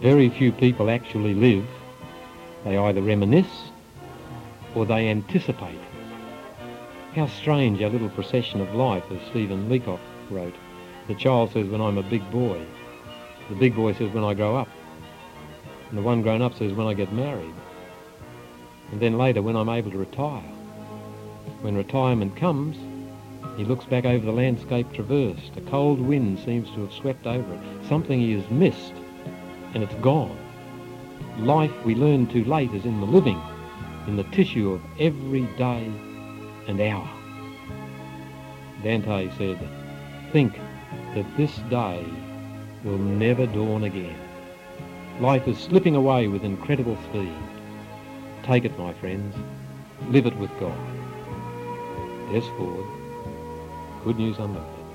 Very few people actually live. They either reminisce or they anticipate. How strange our little procession of life, as Stephen Leacock wrote. The child says, when I'm a big boy. The big boy says, when I grow up. And the one grown up says, when I get married. And then later, when I'm able to retire. When retirement comes, he looks back over the landscape traversed. A cold wind seems to have swept over it. Something he has missed, and it's gone. Life we learn too late is in the living, in the tissue of every day and hour. Dante said, think that this day will never dawn again. Life is slipping away with incredible speed. Take it, my friends. Live it with God. Des, Ford. Good News Unlocked.